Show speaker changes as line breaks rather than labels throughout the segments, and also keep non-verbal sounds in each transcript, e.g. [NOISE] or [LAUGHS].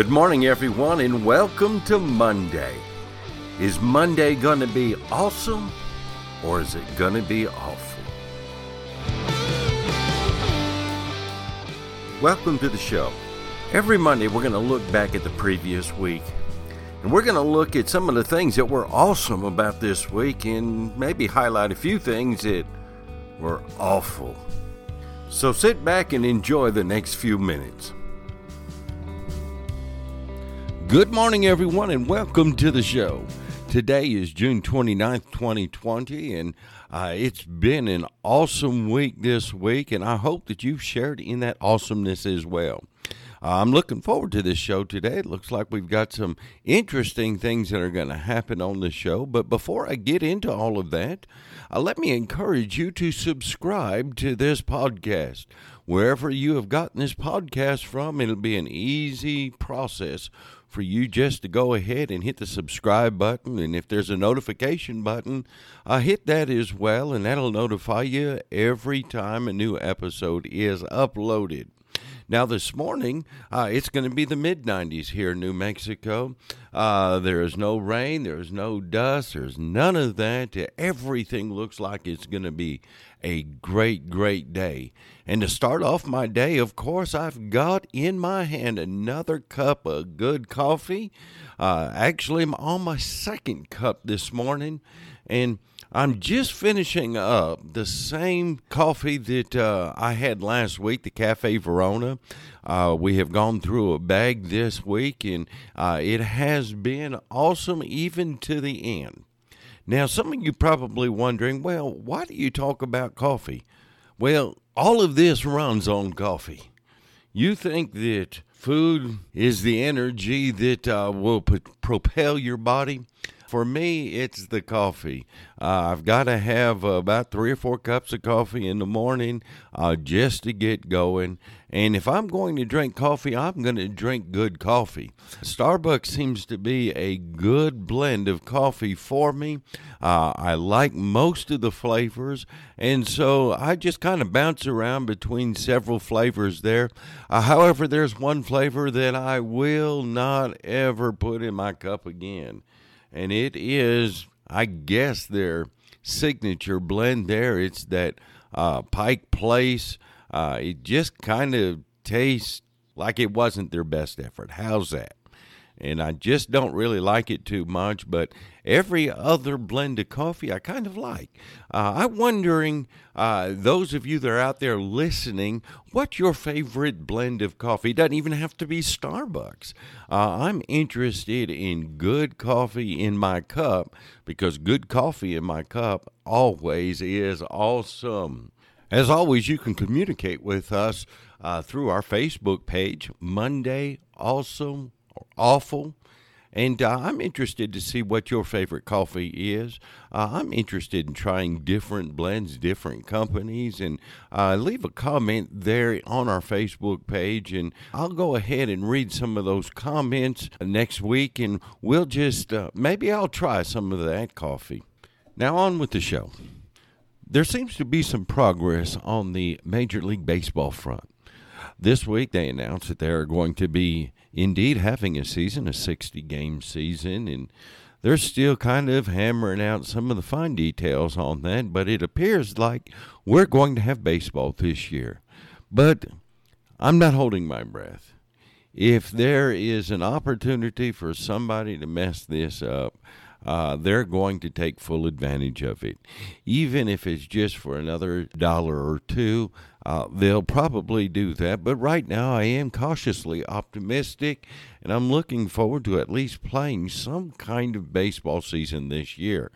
Good morning, everyone, and welcome to Monday. Is Monday going to be awesome or is it going to be awful? Welcome to the show. Every Monday, we're going to look back at the previous week and we're going to look at some of the things that were awesome about this week and maybe highlight a few things that were awful. So sit back and enjoy the next few minutes. Good morning, everyone, and welcome to the show. Today is June 29th, 2020, and uh, it's been an awesome week this week, and I hope that you've shared in that awesomeness as well. Uh, I'm looking forward to this show today. It looks like we've got some interesting things that are going to happen on the show. But before I get into all of that, uh, let me encourage you to subscribe to this podcast. Wherever you have gotten this podcast from, it'll be an easy process for you just to go ahead and hit the subscribe button. And if there's a notification button, uh, hit that as well, and that'll notify you every time a new episode is uploaded. Now, this morning, uh, it's going to be the mid 90s here in New Mexico. Uh, there is no rain, there is no dust, there's none of that. Everything looks like it's going to be a great, great day. And to start off my day, of course, I've got in my hand another cup of good coffee. Uh, actually, I'm on my second cup this morning. And I'm just finishing up the same coffee that uh, I had last week, the Cafe Verona. Uh, we have gone through a bag this week, and uh, it has been awesome even to the end. Now, some of you probably wondering, well, why do you talk about coffee? Well, all of this runs on coffee. You think that food is the energy that uh, will p- propel your body? For me, it's the coffee. Uh, I've got to have uh, about three or four cups of coffee in the morning uh, just to get going. And if I'm going to drink coffee, I'm going to drink good coffee. Starbucks seems to be a good blend of coffee for me. Uh, I like most of the flavors, and so I just kind of bounce around between several flavors there. Uh, however, there's one flavor that I will not ever put in my cup again and it is, I guess, their signature blend there. It's that uh, Pike Place. Uh, it just kind of tastes like it wasn't their best effort. How's that? and I just don't really like it too much. But every other blend of coffee I kind of like. Uh, I'm wondering, uh, those of you that are out there listening, what's your favorite blend of coffee? It doesn't even have to be Starbucks. Uh, I'm interested in good coffee in my cup because good coffee in my cup always is awesome. As always, you can communicate with us uh, through our Facebook page, Monday Awesome or awful. And uh, I'm interested to see what your favorite coffee is. Uh, I'm interested in trying different blends, different companies, and uh, leave a comment there on our Facebook page. And I'll go ahead and read some of those comments next week, and we'll just uh, maybe I'll try some of that coffee. Now, on with the show. There seems to be some progress on the Major League Baseball front. This week, they announced that they are going to be indeed having a season, a 60 game season, and they're still kind of hammering out some of the fine details on that, but it appears like we're going to have baseball this year. But I'm not holding my breath. If there is an opportunity for somebody to mess this up, uh, they're going to take full advantage of it. Even if it's just for another dollar or two, uh, they'll probably do that. But right now, I am cautiously optimistic, and I'm looking forward to at least playing some kind of baseball season this year.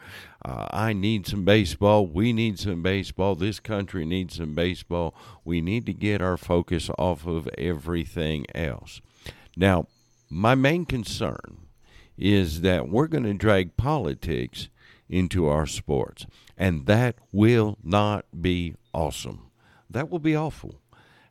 Uh, I need some baseball. We need some baseball. This country needs some baseball. We need to get our focus off of everything else. Now, my main concern is that we're going to drag politics into our sports, and that will not be awesome. That will be awful.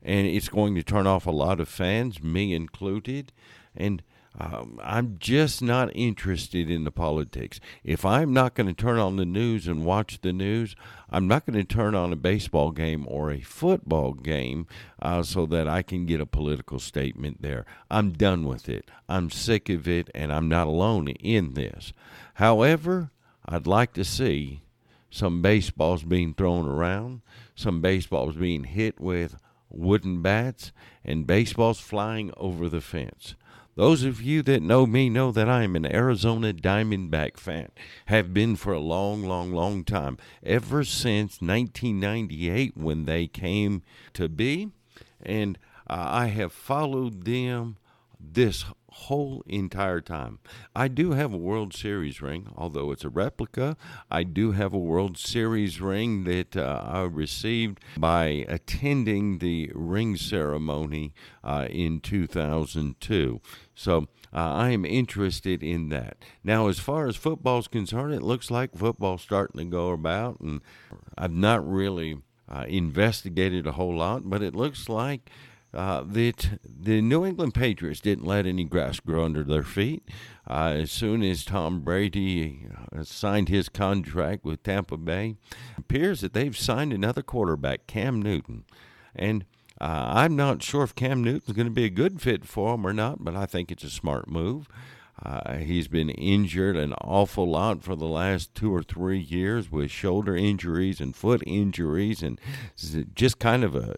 And it's going to turn off a lot of fans, me included. And um, I'm just not interested in the politics. If I'm not going to turn on the news and watch the news, I'm not going to turn on a baseball game or a football game uh, so that I can get a political statement there. I'm done with it. I'm sick of it, and I'm not alone in this. However, I'd like to see some baseballs being thrown around, some baseballs being hit with wooden bats, and baseballs flying over the fence. Those of you that know me know that I am an Arizona Diamondback fan. Have been for a long, long, long time. Ever since 1998 when they came to be. And uh, I have followed them this whole entire time. I do have a World Series ring, although it's a replica. I do have a World Series ring that uh, I received by attending the ring ceremony uh, in 2002. So uh, I am interested in that. Now, as far as football is concerned, it looks like football's starting to go about, and I've not really uh, investigated a whole lot, but it looks like uh, that the New England Patriots didn't let any grass grow under their feet. Uh, as soon as Tom Brady uh, signed his contract with Tampa Bay, appears that they've signed another quarterback, Cam Newton. And uh, I'm not sure if Cam Newton's going to be a good fit for him or not, but I think it's a smart move. Uh, he's been injured an awful lot for the last two or three years with shoulder injuries and foot injuries, and just kind of a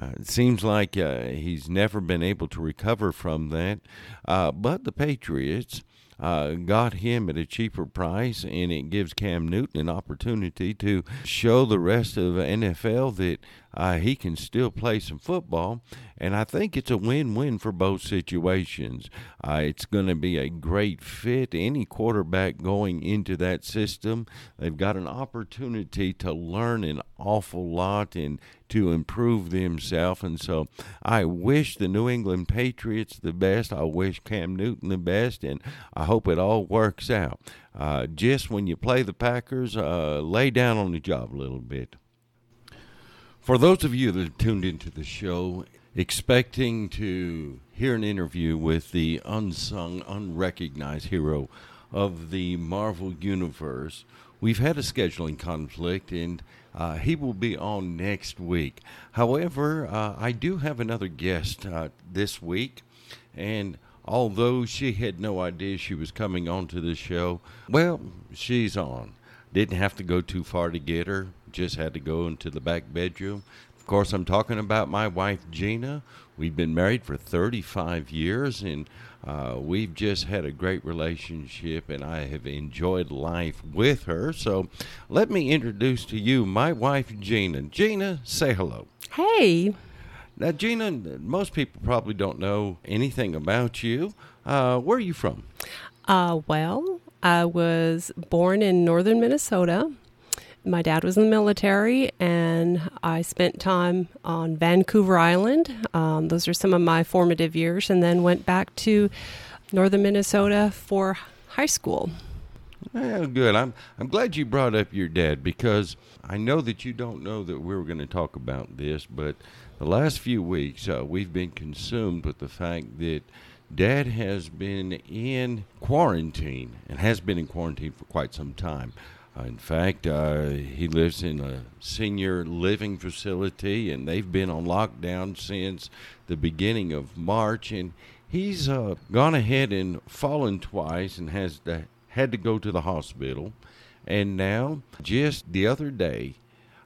uh, it seems like uh, he's never been able to recover from that. Uh, but the Patriots uh, got him at a cheaper price, and it gives Cam Newton an opportunity to show the rest of the NFL that uh, he can still play some football. And I think it's a win win for both situations. Uh, it's going to be a great fit. Any quarterback going into that system, they've got an opportunity to learn an awful lot and to improve themselves. And so I wish the New England Patriots the best. I wish Cam Newton the best. And I hope it all works out. Uh, just when you play the Packers, uh, lay down on the job a little bit. For those of you that have tuned into the show, expecting to hear an interview with the unsung, unrecognized hero of the Marvel Universe, we've had a scheduling conflict and uh, he will be on next week. However, uh, I do have another guest uh, this week, and although she had no idea she was coming on to the show, well, she's on. Didn't have to go too far to get her just had to go into the back bedroom. Of course, I'm talking about my wife, Gina. We've been married for 35 years, and uh, we've just had a great relationship, and I have enjoyed life with her. So, let me introduce to you my wife, Gina. Gina, say hello.
Hey.
Now, Gina, most people probably don't know anything about you. Uh, where are you from?
Uh, well, I was born in northern Minnesota my dad was in the military, and I spent time on Vancouver Island. Um, those are some of my formative years, and then went back to northern Minnesota for high school.
Well, good. I'm I'm glad you brought up your dad because I know that you don't know that we were going to talk about this, but the last few weeks uh, we've been consumed with the fact that Dad has been in quarantine and has been in quarantine for quite some time. Uh, in fact, uh, he lives in a senior living facility, and they've been on lockdown since the beginning of March. And he's uh, gone ahead and fallen twice and has to, had to go to the hospital. And now, just the other day,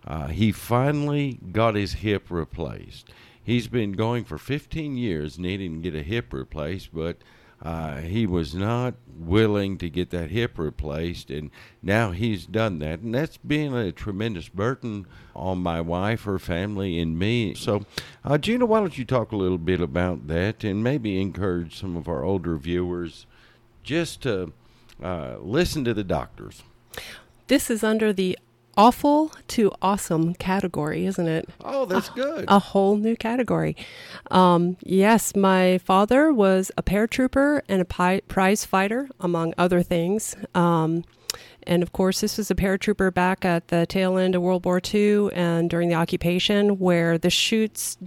uh, he finally got his hip replaced. He's been going for 15 years needing to get a hip replaced, but uh, he was not willing to get that hip replaced, and now he's done that. And that's been a tremendous burden on my wife, her family, and me. So, uh, Gina, why don't you talk a little bit about that and maybe encourage some of our older viewers just to uh, listen to the doctors?
This is under the awful to awesome category, isn't it?
Oh, that's good.
A whole new category. Um, yes, my father was a paratrooper and a pi- prize fighter, among other things. Um, and of course, this was a paratrooper back at the tail end of World War II and during the occupation, where the chutes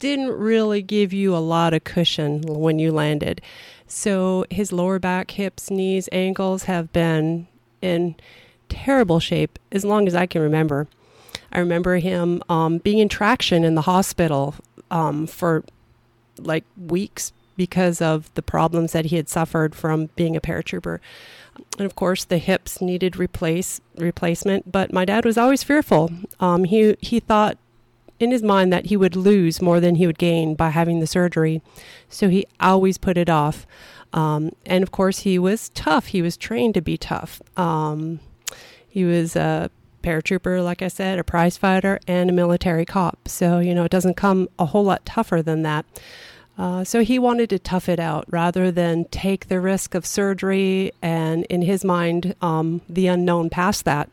didn't really give you a lot of cushion when you landed. So his lower back, hips, knees, ankles have been in terrible shape as long as I can remember. I remember him um, being in traction in the hospital um, for like weeks because of the problems that he had suffered from being a paratrooper. And of course, the hips needed replace replacement. But my dad was always fearful. Um, he he thought in his mind that he would lose more than he would gain by having the surgery, so he always put it off. Um, and of course, he was tough. He was trained to be tough. Um, he was a paratrooper, like I said, a prize fighter, and a military cop. So, you know, it doesn't come a whole lot tougher than that. Uh, so he wanted to tough it out rather than take the risk of surgery and, in his mind, um, the unknown past that.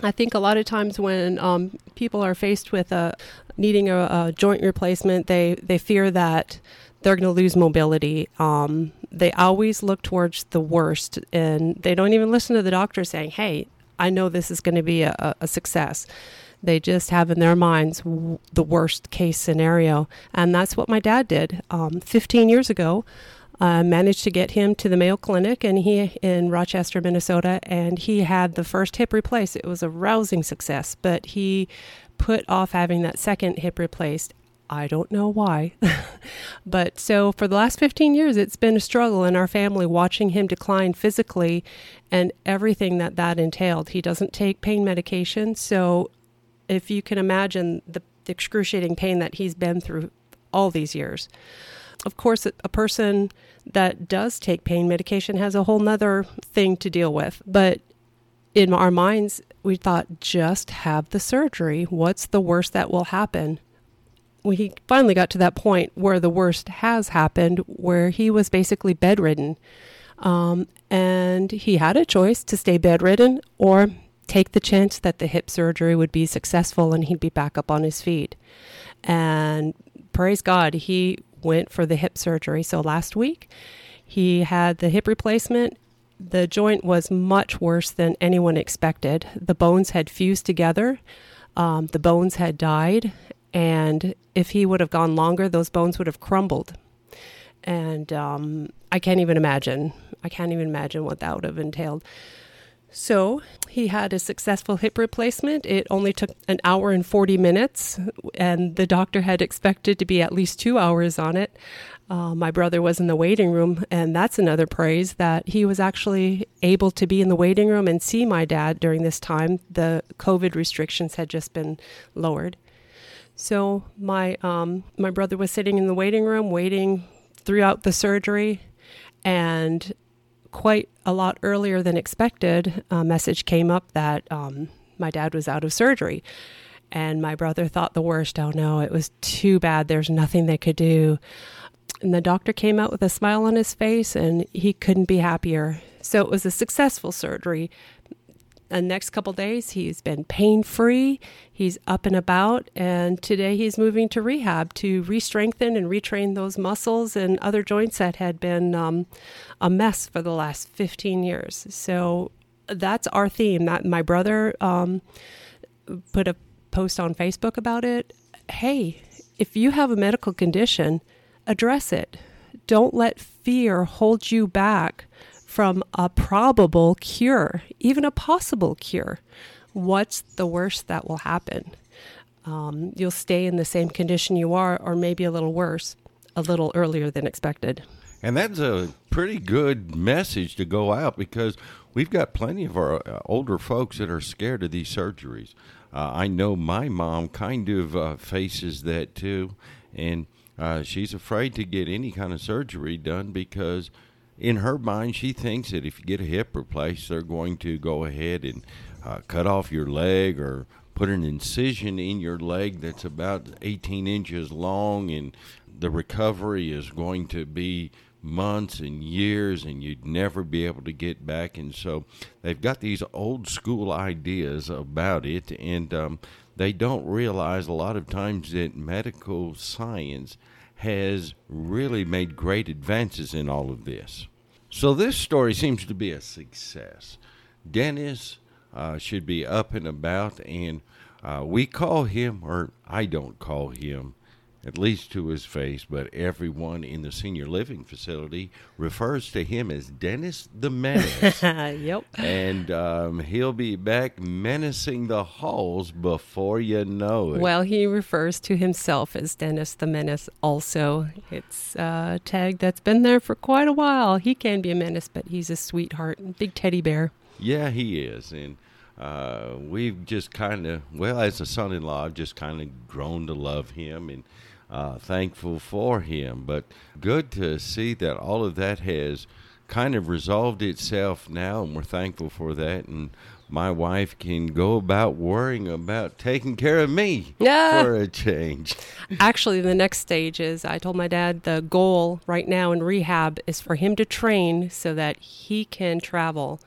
I think a lot of times when um, people are faced with a, needing a, a, joint replacement, they, they fear that they're going to lose mobility. Um, they always look towards the worst and they don't even listen to the doctor saying, hey, I know this is going to be a, a success. They just have in their minds w- the worst case scenario. And that's what my dad did. Um, 15 years ago, uh, managed to get him to the Mayo Clinic and he in Rochester, Minnesota, and he had the first hip replaced. It was a rousing success, but he put off having that second hip replaced I don't know why. [LAUGHS] but so for the last 15 years, it's been a struggle in our family watching him decline physically and everything that that entailed. He doesn't take pain medication. So if you can imagine the, the excruciating pain that he's been through all these years. Of course, a person that does take pain medication has a whole nother thing to deal with. But in our minds, we thought just have the surgery. What's the worst that will happen? We finally got to that point where the worst has happened, where he was basically bedridden. Um, and he had a choice to stay bedridden or take the chance that the hip surgery would be successful and he'd be back up on his feet. And praise God, he went for the hip surgery. So last week, he had the hip replacement. The joint was much worse than anyone expected. The bones had fused together. Um, the bones had died, and if he would have gone longer, those bones would have crumbled. And um, I can't even imagine. I can't even imagine what that would have entailed. So he had a successful hip replacement. It only took an hour and 40 minutes, and the doctor had expected to be at least two hours on it. Uh, my brother was in the waiting room, and that's another praise that he was actually able to be in the waiting room and see my dad during this time. The COVID restrictions had just been lowered. So my um, my brother was sitting in the waiting room waiting throughout the surgery, and quite a lot earlier than expected, a message came up that um, my dad was out of surgery. And my brother thought the worst. Oh no, it was too bad. There's nothing they could do. And the doctor came out with a smile on his face, and he couldn't be happier. So it was a successful surgery, the next couple days he's been pain free he's up and about and today he's moving to rehab to re-strengthen and retrain those muscles and other joints that had been um, a mess for the last 15 years. So that's our theme that my brother um, put a post on facebook about it. Hey if you have a medical condition address it. Don't let fear hold you back from a probable cure, even a possible cure. What's the worst that will happen? Um, you'll stay in the same condition you are, or maybe a little worse, a little earlier than expected.
And that's a pretty good message to go out because we've got plenty of our uh, older folks that are scared of these surgeries. Uh, I know my mom kind of uh, faces that too, and uh, she's afraid to get any kind of surgery done because in her mind, she thinks that if you get a hip replaced, they're going to go ahead and uh, cut off your leg or put an incision in your leg that's about 18 inches long, and the recovery is going to be months and years, and you'd never be able to get back. And so they've got these old school ideas about it, and um, they don't realize a lot of times that medical science has really made great advances in all of this. So this story seems to be a success. Dennis uh, should be up and about, and uh, we call him, or I don't call him, at least to his face, but everyone in the senior living facility refers to him as Dennis the Menace. [LAUGHS]
yep.
and um, he'll be back menacing the halls before you know it.
Well, he refers to himself as Dennis the Menace also. It's a tag that's been there for quite a while. He can be a menace, but he's a sweetheart, and big teddy bear.
Yeah, he is. And uh, we've just kind of, well, as a son in law, I've just kind of grown to love him and uh, thankful for him. But good to see that all of that has kind of resolved itself now, and we're thankful for that. And my wife can go about worrying about taking care of me [LAUGHS]
Yeah.
for a change.
Actually, the next stage is I told my dad the goal right now in rehab is for him to train so that he can travel.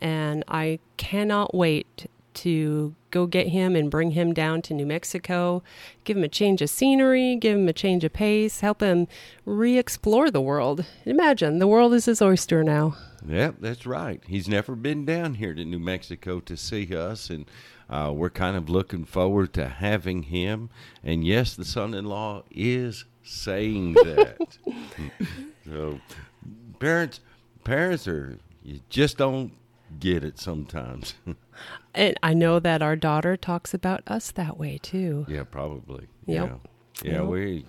And I cannot wait to go get him and bring him down to New Mexico, give him a change of scenery, give him a change of pace, help him re explore the world. Imagine the world is his oyster now.
Yep, that's right. He's never been down here to New Mexico to see us, and uh, we're kind of looking forward to having him. And yes, the son-in-law is saying [LAUGHS] that. so, parents, parents are you just don't get it sometimes. [LAUGHS]
And I know that our daughter talks about us that way too.
yeah, probably.
Yep.
Yeah, yeah
Yep.
we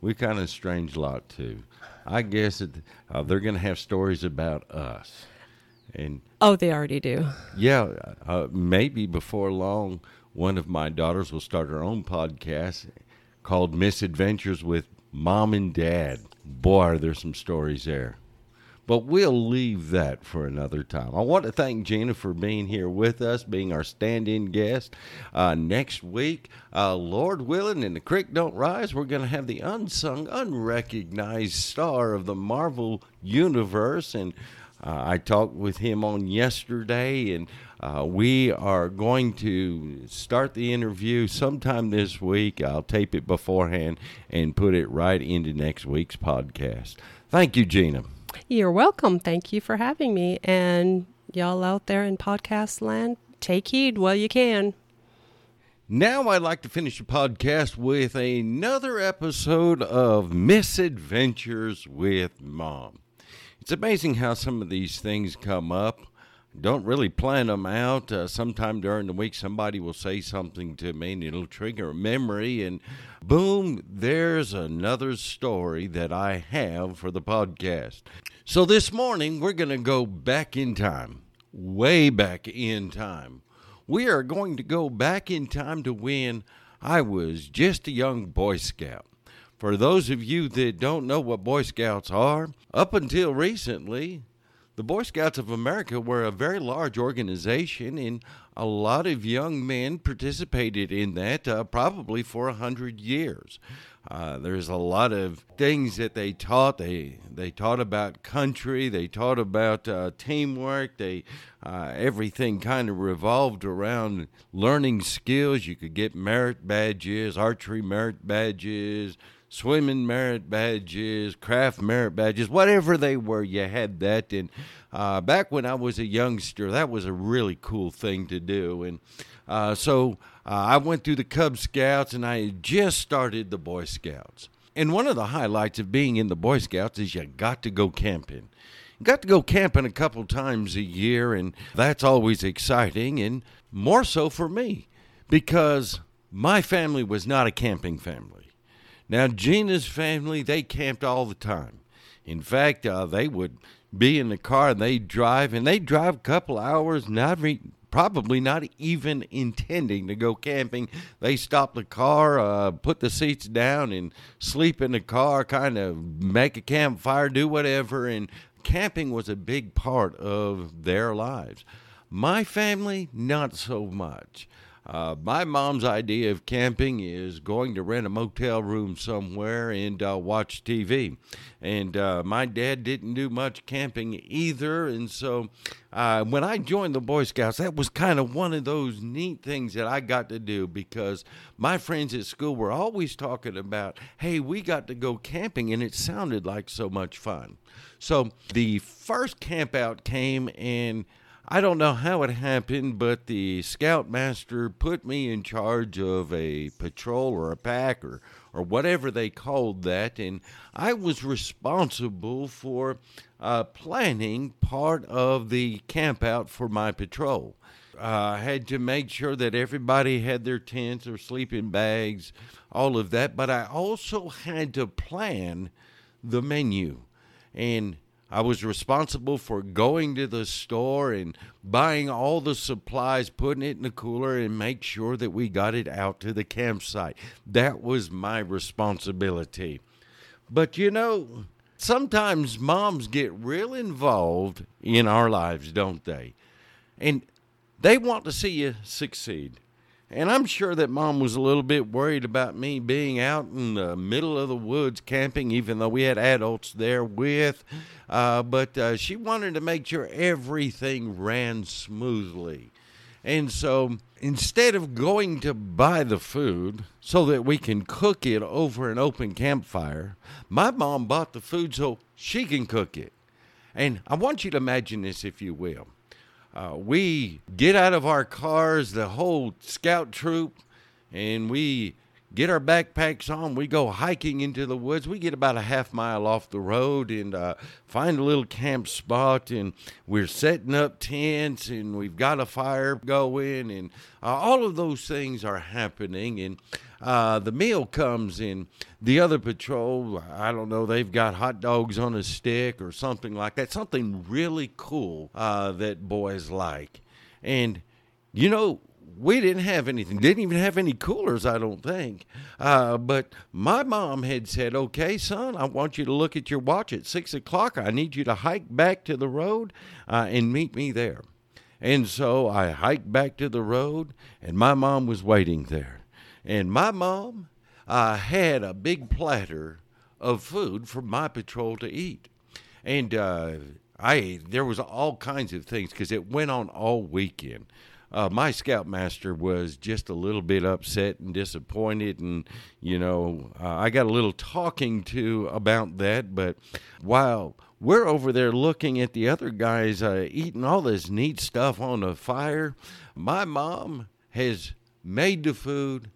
we kind of strange lot too. I guess it, uh, they're going to have stories about us, and
Oh, they already do.
Yeah, uh, maybe before long, one of my daughters will start her own podcast called Misadventures with Mom and Dad. Boy, are there some stories there. But we'll leave that for another time. I want to thank Gina for being here with us, being our stand in guest. Uh, next week, uh, Lord willing, and the creek don't rise, we're going to have the unsung, unrecognized star of the Marvel Universe. And uh, I talked with him on yesterday, and uh, we are going to start the interview sometime this week. I'll tape it beforehand and put it right into next week's podcast. Thank you, Gina.
You're welcome. Thank you for having me. And y'all out there in podcast land, take heed while you can.
Now, I'd like to finish the podcast with another episode of Misadventures with Mom. It's amazing how some of these things come up. Don't really plan them out. Uh, sometime during the week, somebody will say something to me and it'll trigger a memory, and boom, there's another story that I have for the podcast. So this morning, we're going to go back in time, way back in time. We are going to go back in time to when I was just a young Boy Scout. For those of you that don't know what Boy Scouts are, up until recently, the Boy Scouts of America were a very large organization, and a lot of young men participated in that uh, probably for a hundred years. Uh, there's a lot of things that they taught. They they taught about country. They taught about uh, teamwork. They uh, everything kind of revolved around learning skills. You could get merit badges, archery merit badges, swimming merit badges, craft merit badges, whatever they were, you had that. And uh, back when I was a youngster, that was a really cool thing to do. And uh, so uh, I went through the Cub Scouts and I had just started the Boy Scouts. And one of the highlights of being in the Boy Scouts is you got to go camping. Got to go camping a couple times a year, and that's always exciting, and more so for me because my family was not a camping family. Now, Gina's family, they camped all the time. In fact, uh, they would be in the car and they'd drive, and they'd drive a couple hours, not re- probably not even intending to go camping. They stop the car, uh, put the seats down, and sleep in the car, kind of make a campfire, do whatever. And camping was a big part of their lives. My family, not so much. Uh, my mom's idea of camping is going to rent a motel room somewhere and uh, watch TV. And uh, my dad didn't do much camping either. And so uh, when I joined the Boy Scouts, that was kind of one of those neat things that I got to do because my friends at school were always talking about, hey, we got to go camping. And it sounded like so much fun. So the first camp out came and I don't know how it happened, but the scoutmaster put me in charge of a patrol or a pack or, or whatever they called that, and I was responsible for uh, planning part of the camp out for my patrol. Uh, I had to make sure that everybody had their tents or sleeping bags, all of that, but I also had to plan the menu. And I was responsible for going to the store and buying all the supplies, putting it in the cooler, and make sure that we got it out to the campsite. That was my responsibility. But you know, sometimes moms get real involved in our lives, don't they? And they want to see you succeed. And I'm sure that mom was a little bit worried about me being out in the middle of the woods camping, even though we had adults there with. Uh, but uh, she wanted to make sure everything ran smoothly. And so instead of going to buy the food so that we can cook it over an open campfire, my mom bought the food so she can cook it. And I want you to imagine this, if you will. Uh, we get out of our cars, the whole scout troop, and we get our backpacks on. We go hiking into the woods. We get about a half mile off the road and uh, find a little camp spot. And we're setting up tents and we've got a fire going. And uh, all of those things are happening. And uh, the meal comes in. The other patrol, I don't know, they've got hot dogs on a stick or something like that. Something really cool uh, that boys like. And, you know, we didn't have anything. Didn't even have any coolers, I don't think. Uh, but my mom had said, "Okay, son, I want you to look at your watch at six o'clock. I need you to hike back to the road uh, and meet me there." And so I hiked back to the road, and my mom was waiting there. And my mom uh, had a big platter of food for my patrol to eat, and uh, I there was all kinds of things because it went on all weekend uh, my scoutmaster was just a little bit upset and disappointed, and you know, uh, I got a little talking to about that. But while we're over there looking at the other guys uh, eating all this neat stuff on the fire, my mom has made the food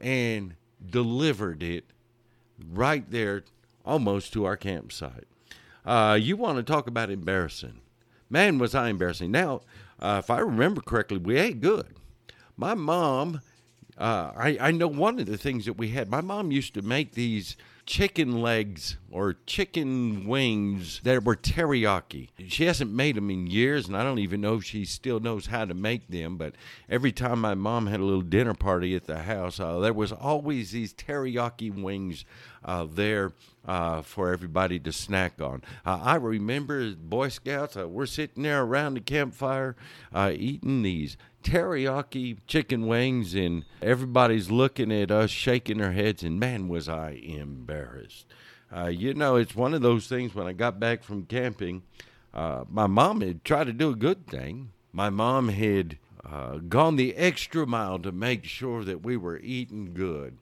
and delivered it right there, almost to our campsite. Uh, you want to talk about embarrassing? Man, was I embarrassing! Now uh, if I remember correctly, we ate good. My mom, uh, I, I know one of the things that we had, my mom used to make these chicken legs or chicken wings that were teriyaki. She hasn't made them in years, and I don't even know if she still knows how to make them. But every time my mom had a little dinner party at the house, uh, there was always these teriyaki wings uh, there uh, for everybody to snack on. Uh, I remember Boy Scouts, uh, we're sitting there around the campfire uh, eating these teriyaki chicken wings, and everybody's looking at us, shaking their heads, and man, was I embarrassed. Uh, you know, it's one of those things when I got back from camping, my mom had tried to do a good thing. My mom had uh, gone the extra mile to make sure that we were eating good.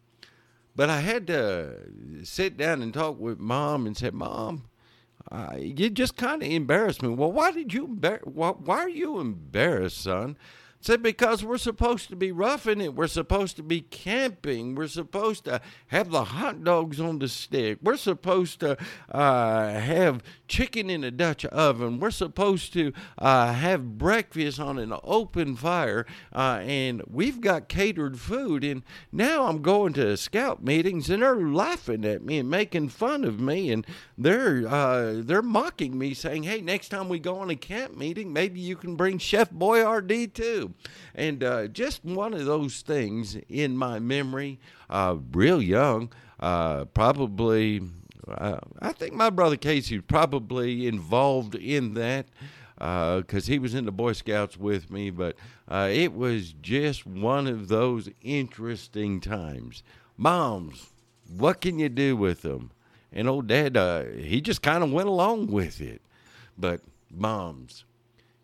But I had to sit down and talk with mom and said, Mom, uh, you just kind of embarrassed me. Well, why did you embar- why, why are you embarrassed, son? Said because we're supposed to be roughing it. We're supposed to be camping. We're supposed to have the hot dogs on the stick. We're supposed to uh, have chicken in a Dutch oven. We're supposed to uh, have breakfast on an open fire. Uh, and we've got catered food. And now I'm going to scout meetings and they're laughing at me and making fun of me. And they're, uh, they're mocking me, saying, hey, next time we go on a camp meeting, maybe you can bring Chef Boyardee too. And uh, just one of those things in my memory, uh, real young, uh, probably, uh, I think my brother Casey was probably involved in that because uh, he was in the Boy Scouts with me, but uh, it was just one of those interesting times. Moms, what can you do with them? And old dad, he just kind of went along with it. But moms,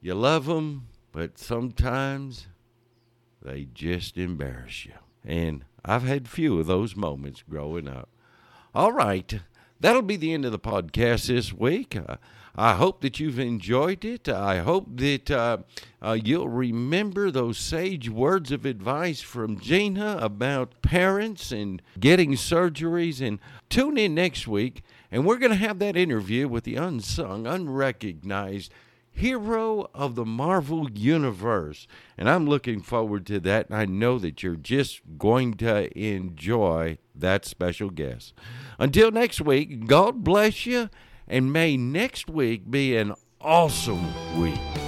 you love them, but sometimes they just embarrass you. And I've had few of those moments growing up. All right, that'll be the end of the podcast this week. Uh, I hope that you've enjoyed it. I hope that uh, uh, you'll remember those sage words of advice from Gina about parents and getting surgeries. And tune in next week, and we're going to have that interview with the unsung, unrecognized hero of the Marvel Universe. And I'm looking forward to that. And I know that you're just going to enjoy that special guest. Until next week, God bless you and may next week be an awesome week.